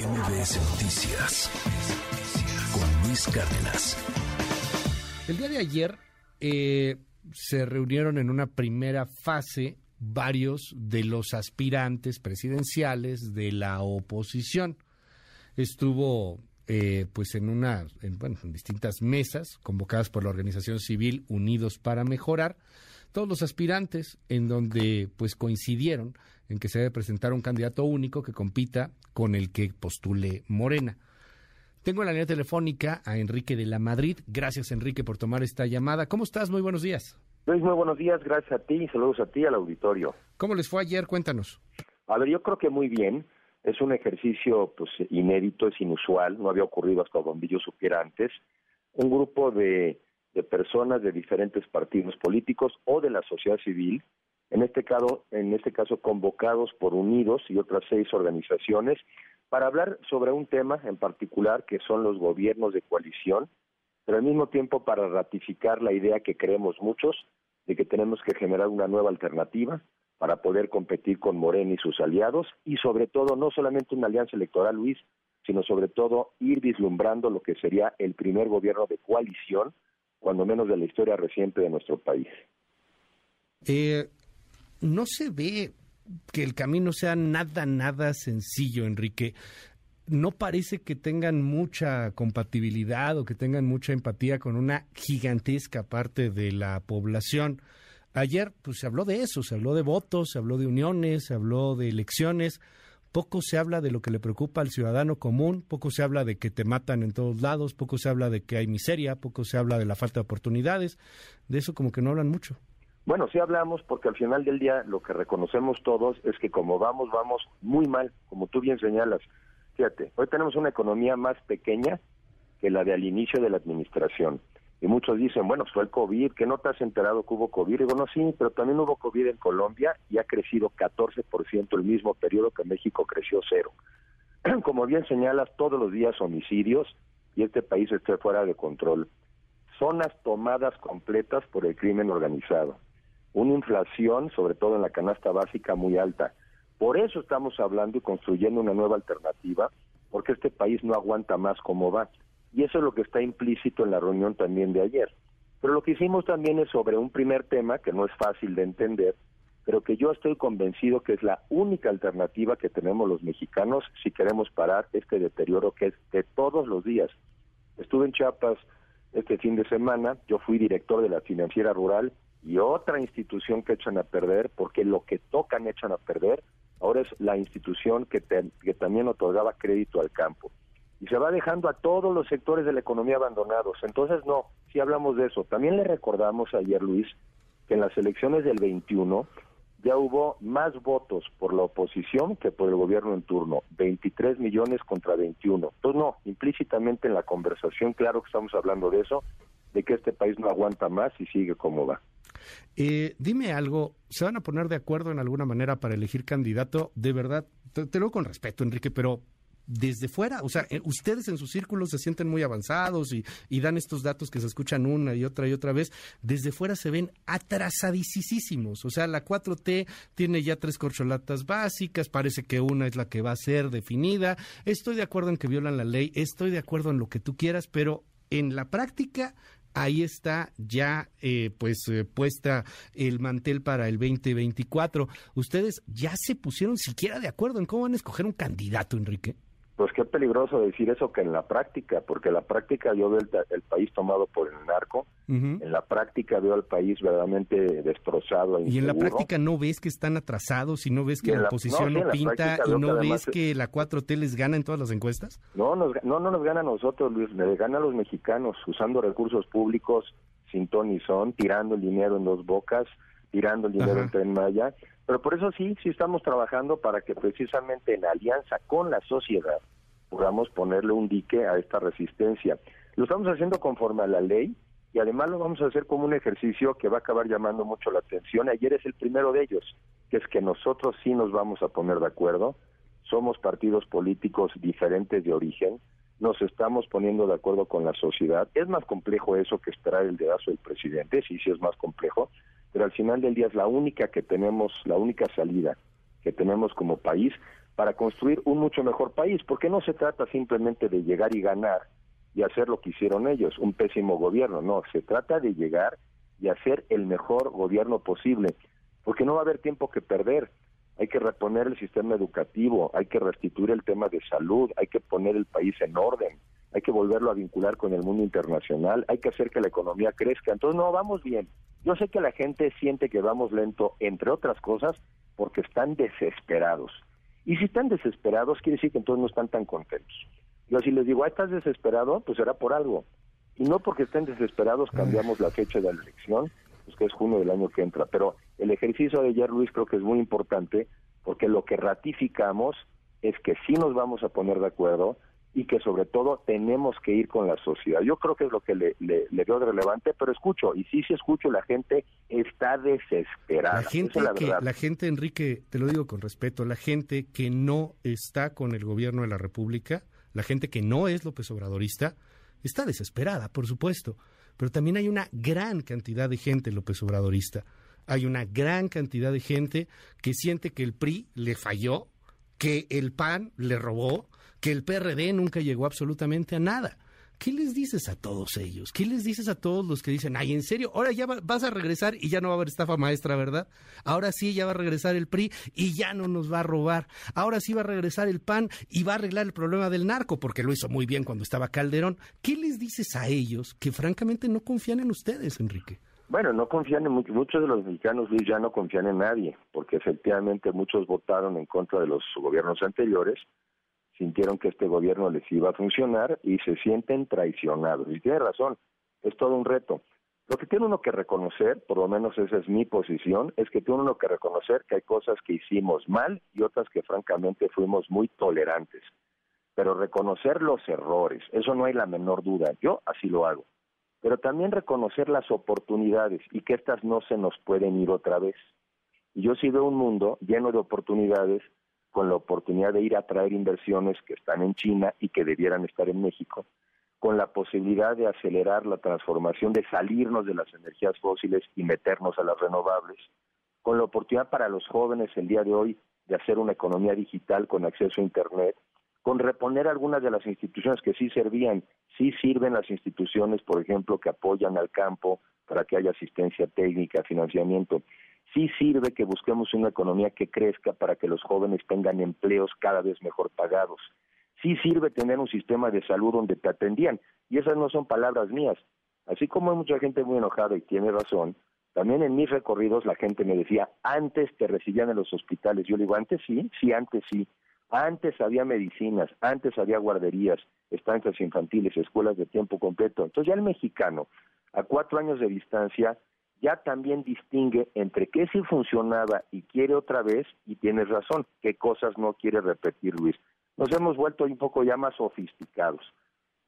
MBS Noticias con Luis Cárdenas. El día de ayer eh, se reunieron en una primera fase varios de los aspirantes presidenciales de la oposición. Estuvo eh, pues en una, en, bueno, en distintas mesas convocadas por la organización civil Unidos para Mejorar, todos los aspirantes en donde pues coincidieron en que se debe presentar un candidato único que compita con el que postule Morena. Tengo en la línea telefónica a Enrique de la Madrid. Gracias, Enrique, por tomar esta llamada. ¿Cómo estás? Muy buenos días. Luis, muy buenos días. Gracias a ti y saludos a ti al auditorio. ¿Cómo les fue ayer? Cuéntanos. A ver, yo creo que muy bien. Es un ejercicio pues inédito, es inusual, no había ocurrido hasta donde yo supiera antes. Un grupo de, de personas de diferentes partidos políticos o de la sociedad civil en este caso, en este caso convocados por Unidos y otras seis organizaciones para hablar sobre un tema en particular que son los gobiernos de coalición, pero al mismo tiempo para ratificar la idea que creemos muchos de que tenemos que generar una nueva alternativa para poder competir con Morena y sus aliados y sobre todo no solamente una alianza electoral, Luis, sino sobre todo ir vislumbrando lo que sería el primer gobierno de coalición, cuando menos de la historia reciente de nuestro país. Eh, no se ve que el camino sea nada, nada sencillo, Enrique. No parece que tengan mucha compatibilidad o que tengan mucha empatía con una gigantesca parte de la población. Ayer pues se habló de eso, se habló de votos, se habló de uniones, se habló de elecciones. Poco se habla de lo que le preocupa al ciudadano común, poco se habla de que te matan en todos lados, poco se habla de que hay miseria, poco se habla de la falta de oportunidades. De eso como que no hablan mucho. Bueno, sí hablamos porque al final del día lo que reconocemos todos es que como vamos, vamos muy mal, como tú bien señalas. Fíjate, hoy tenemos una economía más pequeña que la de al inicio de la administración. Y muchos dicen, bueno, fue el COVID, que no te has enterado que hubo COVID. Y digo, no, sí, pero también hubo COVID en Colombia y ha crecido 14% el mismo periodo que México creció cero. Como bien señalas, todos los días homicidios y este país está fuera de control. Zonas tomadas completas por el crimen organizado una inflación, sobre todo en la canasta básica, muy alta. Por eso estamos hablando y construyendo una nueva alternativa, porque este país no aguanta más como va. Y eso es lo que está implícito en la reunión también de ayer. Pero lo que hicimos también es sobre un primer tema que no es fácil de entender, pero que yo estoy convencido que es la única alternativa que tenemos los mexicanos si queremos parar este deterioro que es de todos los días. Estuve en Chiapas este fin de semana, yo fui director de la financiera rural y otra institución que echan a perder, porque lo que tocan echan a perder, ahora es la institución que, que también otorgaba crédito al campo. Y se va dejando a todos los sectores de la economía abandonados. Entonces, no, si hablamos de eso. También le recordamos ayer, Luis, que en las elecciones del 21 ya hubo más votos por la oposición que por el gobierno en turno, 23 millones contra 21. Entonces, no, implícitamente en la conversación, claro que estamos hablando de eso, de que este país no aguanta más y sigue como va. Eh, dime algo, ¿se van a poner de acuerdo en alguna manera para elegir candidato? De verdad, te, lo digo con respeto, Enrique, pero desde fuera, o sea, eh, ustedes en sus círculos se sienten muy avanzados y, dan estos datos que se escuchan una y otra y otra vez, desde fuera se ven atrasadísimos, o sea, la 4T tiene ya tres corcholatas básicas, parece que una es la que va a ser definida, estoy de acuerdo en que violan la ley, estoy de acuerdo en lo que tú quieras, pero en la práctica ahí está ya eh, pues eh, puesta el mantel para el 2024. ¿Ustedes ya se pusieron siquiera de acuerdo en cómo van a escoger un candidato, Enrique? Pues qué peligroso decir eso que en la práctica, porque en la práctica yo veo el, país tomado por el narco, en la práctica veo al país verdaderamente destrozado. E y en la práctica no ves que están atrasados y no ves que la, oposición no, pinta y no ves que la 4T les gana en todas las encuestas. No, no, no nos gana a nosotros, Luis, le gana a los mexicanos usando recursos públicos sin ton ni son, tirando el dinero en dos bocas, tirando el dinero en Tren Maya pero por eso sí, sí estamos trabajando para que precisamente en alianza con la sociedad podamos ponerle un dique a esta resistencia. Lo estamos haciendo conforme a la ley y además lo vamos a hacer como un ejercicio que va a acabar llamando mucho la atención. Ayer es el primero de ellos, que es que nosotros sí nos vamos a poner de acuerdo. Somos partidos políticos diferentes de origen, nos estamos poniendo de acuerdo con la sociedad. Es más complejo eso que esperar el dedazo del presidente, sí, sí es más complejo, pero al final del día es la única que tenemos, la única salida que tenemos como país para construir un mucho mejor país, porque no se trata simplemente de llegar y ganar y hacer lo que hicieron ellos, un pésimo gobierno, no, se trata de llegar y hacer el mejor gobierno posible, porque no va a haber tiempo que perder. Hay que reponer el sistema educativo, hay que restituir el tema de salud, hay que poner el país en orden, hay que volverlo a vincular con el mundo internacional, hay que hacer que la economía crezca. Entonces, no, vamos bien. Yo sé que la gente siente que vamos lento, entre otras cosas, porque están desesperados. Y si están desesperados, quiere decir que entonces no están tan contentos. Yo si les digo, ah, ¿estás desesperado? Pues será por algo. Y no porque estén desesperados cambiamos la fecha de la elección, pues que es junio del año que entra. Pero el ejercicio de ayer, Luis, creo que es muy importante porque lo que ratificamos es que sí nos vamos a poner de acuerdo, y que sobre todo tenemos que ir con la sociedad. Yo creo que es lo que le, le, le de relevante, pero escucho, y sí, sí escucho, la gente está desesperada. La gente, que, la gente, Enrique, te lo digo con respeto, la gente que no está con el gobierno de la República, la gente que no es López Obradorista, está desesperada, por supuesto, pero también hay una gran cantidad de gente López Obradorista. Hay una gran cantidad de gente que siente que el PRI le falló, que el PAN le robó, que el PRD nunca llegó absolutamente a nada. ¿Qué les dices a todos ellos? ¿Qué les dices a todos los que dicen, ay, en serio, ahora ya vas a regresar y ya no va a haber estafa maestra, ¿verdad? Ahora sí ya va a regresar el PRI y ya no nos va a robar. Ahora sí va a regresar el PAN y va a arreglar el problema del narco, porque lo hizo muy bien cuando estaba Calderón. ¿Qué les dices a ellos que francamente no confían en ustedes, Enrique? Bueno, no confían en muchos, de los mexicanos, Luis, ya no confían en nadie, porque efectivamente muchos votaron en contra de los gobiernos anteriores sintieron que este gobierno les iba a funcionar y se sienten traicionados. Y tiene razón, es todo un reto. Lo que tiene uno que reconocer, por lo menos esa es mi posición, es que tiene uno que reconocer que hay cosas que hicimos mal y otras que francamente fuimos muy tolerantes. Pero reconocer los errores, eso no hay la menor duda, yo así lo hago. Pero también reconocer las oportunidades y que estas no se nos pueden ir otra vez. Y yo sí veo un mundo lleno de oportunidades con la oportunidad de ir a traer inversiones que están en China y que debieran estar en México, con la posibilidad de acelerar la transformación, de salirnos de las energías fósiles y meternos a las renovables, con la oportunidad para los jóvenes el día de hoy de hacer una economía digital con acceso a Internet, con reponer algunas de las instituciones que sí servían, sí sirven las instituciones, por ejemplo, que apoyan al campo para que haya asistencia técnica, financiamiento, sí sirve que busquemos una economía que crezca para que los jóvenes tengan empleos cada vez mejor pagados. Sí sirve tener un sistema de salud donde te atendían. Y esas no son palabras mías. Así como hay mucha gente muy enojada y tiene razón, también en mis recorridos la gente me decía, antes te recibían en los hospitales. Yo le digo, antes sí, sí, antes sí. Antes había medicinas, antes había guarderías, estancias infantiles, escuelas de tiempo completo. Entonces ya el mexicano, a cuatro años de distancia, ya también distingue entre qué sí funcionaba y quiere otra vez, y tienes razón, qué cosas no quiere repetir Luis. Nos hemos vuelto un poco ya más sofisticados.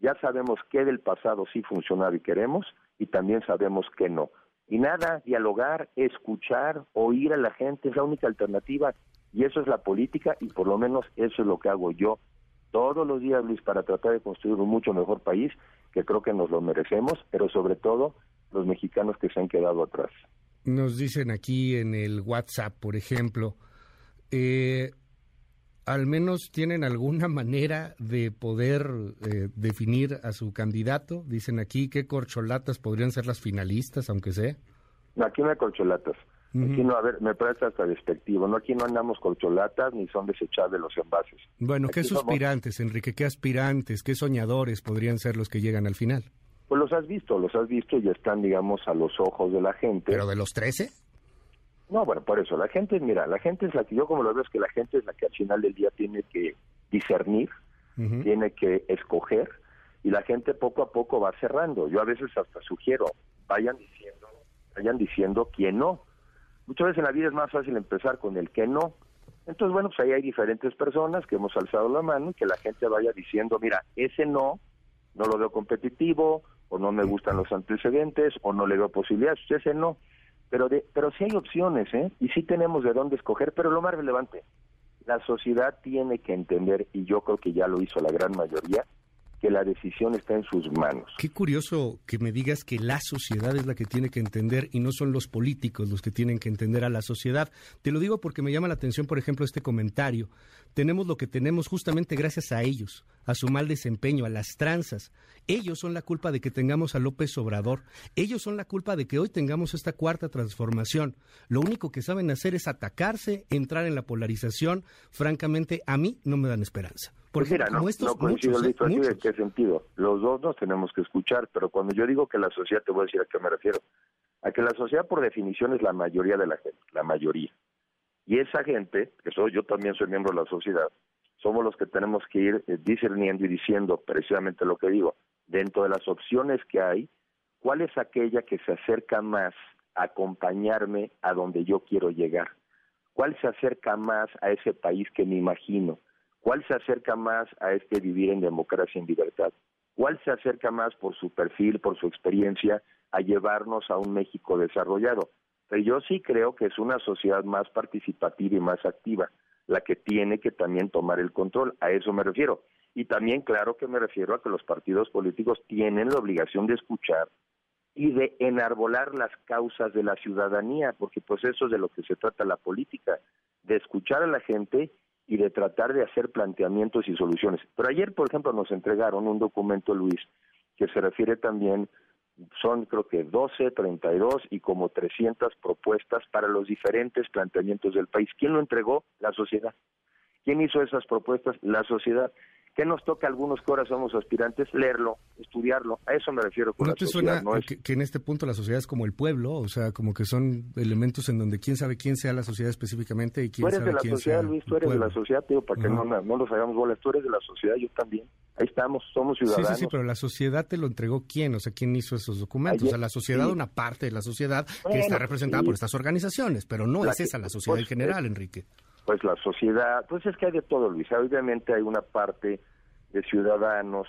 Ya sabemos qué del pasado sí funcionaba y queremos, y también sabemos qué no. Y nada, dialogar, escuchar, oír a la gente es la única alternativa, y eso es la política, y por lo menos eso es lo que hago yo todos los días, Luis, para tratar de construir un mucho mejor país, que creo que nos lo merecemos, pero sobre todo los mexicanos que se han quedado atrás. Nos dicen aquí en el WhatsApp, por ejemplo, eh, al menos tienen alguna manera de poder eh, definir a su candidato. Dicen aquí qué corcholatas podrían ser las finalistas, aunque sea. Aquí no hay corcholatas. Aquí no, a ver, me parece hasta despectivo. No, aquí no andamos corcholatas ni son desechables los envases. Bueno, ¿qué suspirantes, Enrique? ¿Qué aspirantes, qué soñadores podrían ser los que llegan al final? Pues los has visto, los has visto y están, digamos, a los ojos de la gente. ¿Pero de los 13? No, bueno, por eso, la gente, mira, la gente es la que, yo como lo veo es que la gente es la que al final del día tiene que discernir, tiene que escoger, y la gente poco a poco va cerrando. Yo a veces hasta sugiero, vayan diciendo, vayan diciendo quién no. Muchas veces en la vida es más fácil empezar con el que no. Entonces, bueno, pues ahí hay diferentes personas que hemos alzado la mano y que la gente vaya diciendo, mira, ese no, no lo veo competitivo, o no me gustan los antecedentes, o no le veo posibilidades, ese no. Pero, de, pero sí hay opciones, ¿eh? Y sí tenemos de dónde escoger, pero lo más relevante, la sociedad tiene que entender, y yo creo que ya lo hizo la gran mayoría, que la decisión está en sus manos. Qué curioso que me digas que la sociedad es la que tiene que entender y no son los políticos los que tienen que entender a la sociedad. Te lo digo porque me llama la atención, por ejemplo, este comentario. Tenemos lo que tenemos justamente gracias a ellos, a su mal desempeño, a las tranzas. Ellos son la culpa de que tengamos a López Obrador. Ellos son la culpa de que hoy tengamos esta cuarta transformación. Lo único que saben hacer es atacarse, entrar en la polarización. Francamente, a mí no me dan esperanza. Pues mira, no, no coincido, ¿eh? ¿en qué sentido? Los dos nos tenemos que escuchar, pero cuando yo digo que la sociedad, te voy a decir a qué me refiero. A que la sociedad, por definición, es la mayoría de la gente, la mayoría. Y esa gente, que soy yo también soy miembro de la sociedad, somos los que tenemos que ir eh, discerniendo y diciendo precisamente lo que digo. Dentro de las opciones que hay, ¿cuál es aquella que se acerca más a acompañarme a donde yo quiero llegar? ¿Cuál se acerca más a ese país que me imagino? ¿Cuál se acerca más a este vivir en democracia y en libertad? ¿Cuál se acerca más por su perfil, por su experiencia, a llevarnos a un México desarrollado? Pero yo sí creo que es una sociedad más participativa y más activa, la que tiene que también tomar el control. A eso me refiero. Y también, claro que me refiero a que los partidos políticos tienen la obligación de escuchar y de enarbolar las causas de la ciudadanía, porque pues eso es de lo que se trata la política, de escuchar a la gente y de tratar de hacer planteamientos y soluciones. Pero ayer, por ejemplo, nos entregaron un documento, Luis, que se refiere también, son creo que 12, 32 y como 300 propuestas para los diferentes planteamientos del país. ¿Quién lo entregó? La sociedad. ¿Quién hizo esas propuestas? La sociedad. ¿Qué nos toca a algunos que ahora somos aspirantes? Leerlo, estudiarlo. A eso me refiero con ¿No te suena que, en este punto la sociedad es como el pueblo? O sea, como que son elementos en donde quién sabe quién sea la sociedad específicamente y quién tú eres de la sociedad, Luis, tú eres de la sociedad, tío, para que no, no nos hagamos bolas. Tú eres de la sociedad, yo también. Ahí estamos, somos ciudadanos. Sí, sí, sí, pero la sociedad te lo entregó quién? O sea, ¿quién hizo esos documentos? o sea, la sociedad, una parte de la sociedad que está representada por estas organizaciones, pero no es esa la sociedad en pues, general, Enrique. Pues la sociedad, pues es que hay de todo, Luis. Obviamente hay una parte de ciudadanos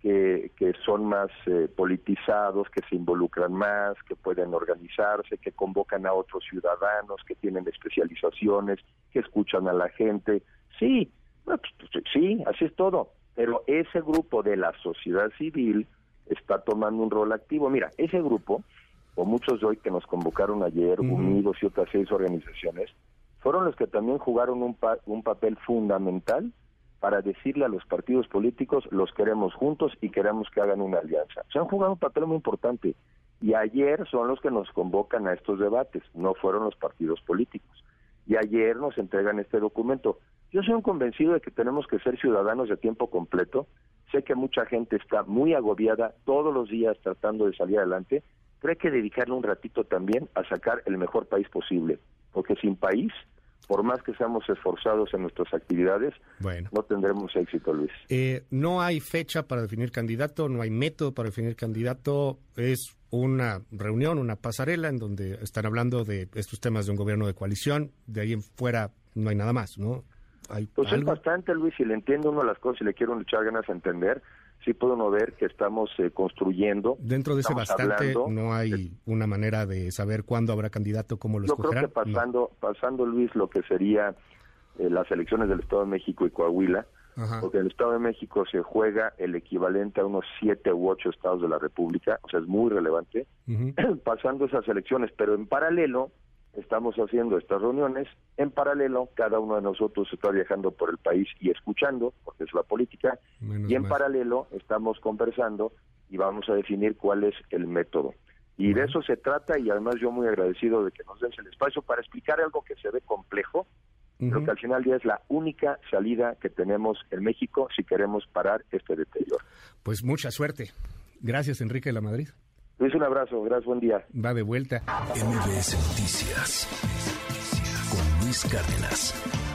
que, que son más eh, politizados, que se involucran más, que pueden organizarse, que convocan a otros ciudadanos, que tienen especializaciones, que escuchan a la gente. Sí, pues, pues, sí, así es todo. Pero ese grupo de la sociedad civil está tomando un rol activo. Mira, ese grupo, o muchos de hoy que nos convocaron ayer, Unidos y otras seis organizaciones, fueron los que también jugaron un, un papel fundamental para decirle a los partidos políticos los queremos juntos y queremos que hagan una alianza. Se han jugado un papel muy importante y ayer son los que nos convocan a estos debates, no fueron los partidos políticos. Y ayer nos entregan este documento. Yo soy un convencido de que tenemos que ser ciudadanos de tiempo completo. Sé que mucha gente está muy agobiada todos los días tratando de salir adelante, pero hay que dedicarle un ratito también a sacar el mejor país posible, porque sin país por más que seamos esforzados en nuestras actividades, no tendremos éxito, Luis. Eh, no hay fecha para definir candidato, no hay método para definir candidato, es una reunión, una pasarela en donde están hablando de estos temas de un gobierno de coalición, de ahí en fuera no hay nada más, ¿no? ¿Hay pues es bastante, Luis, y le entiendo uno de las cosas y le quiero echar ganas a entender, sí puedo uno ver que estamos eh, construyendo. Dentro de ese bastante no hay una manera de saber cuándo habrá candidato, cómo lo Yo creo que pasando, pasando Luis, lo que sería eh, las elecciones del Estado de México y Coahuila, porque en el Estado de México se juega el equivalente a unos siete u ocho estados de la República, o sea, es muy relevante, pasando esas elecciones, pero en paralelo estamos haciendo estas reuniones. En paralelo, cada uno de nosotros está viajando por el país y escuchando, porque es la política, y en paralelo estamos conversando y vamos a definir cuál es el método. Y de eso se trata y además yo muy agradecido de que nos des el espacio para explicar algo que se ve complejo, pero que al final día es la única salida que tenemos en México si queremos parar este deterioro. Pues mucha suerte. Gracias, Enrique de la Madrid. Luis, un abrazo, gracias, buen día. Va de vuelta. MBS Noticias con Luis Cárdenas.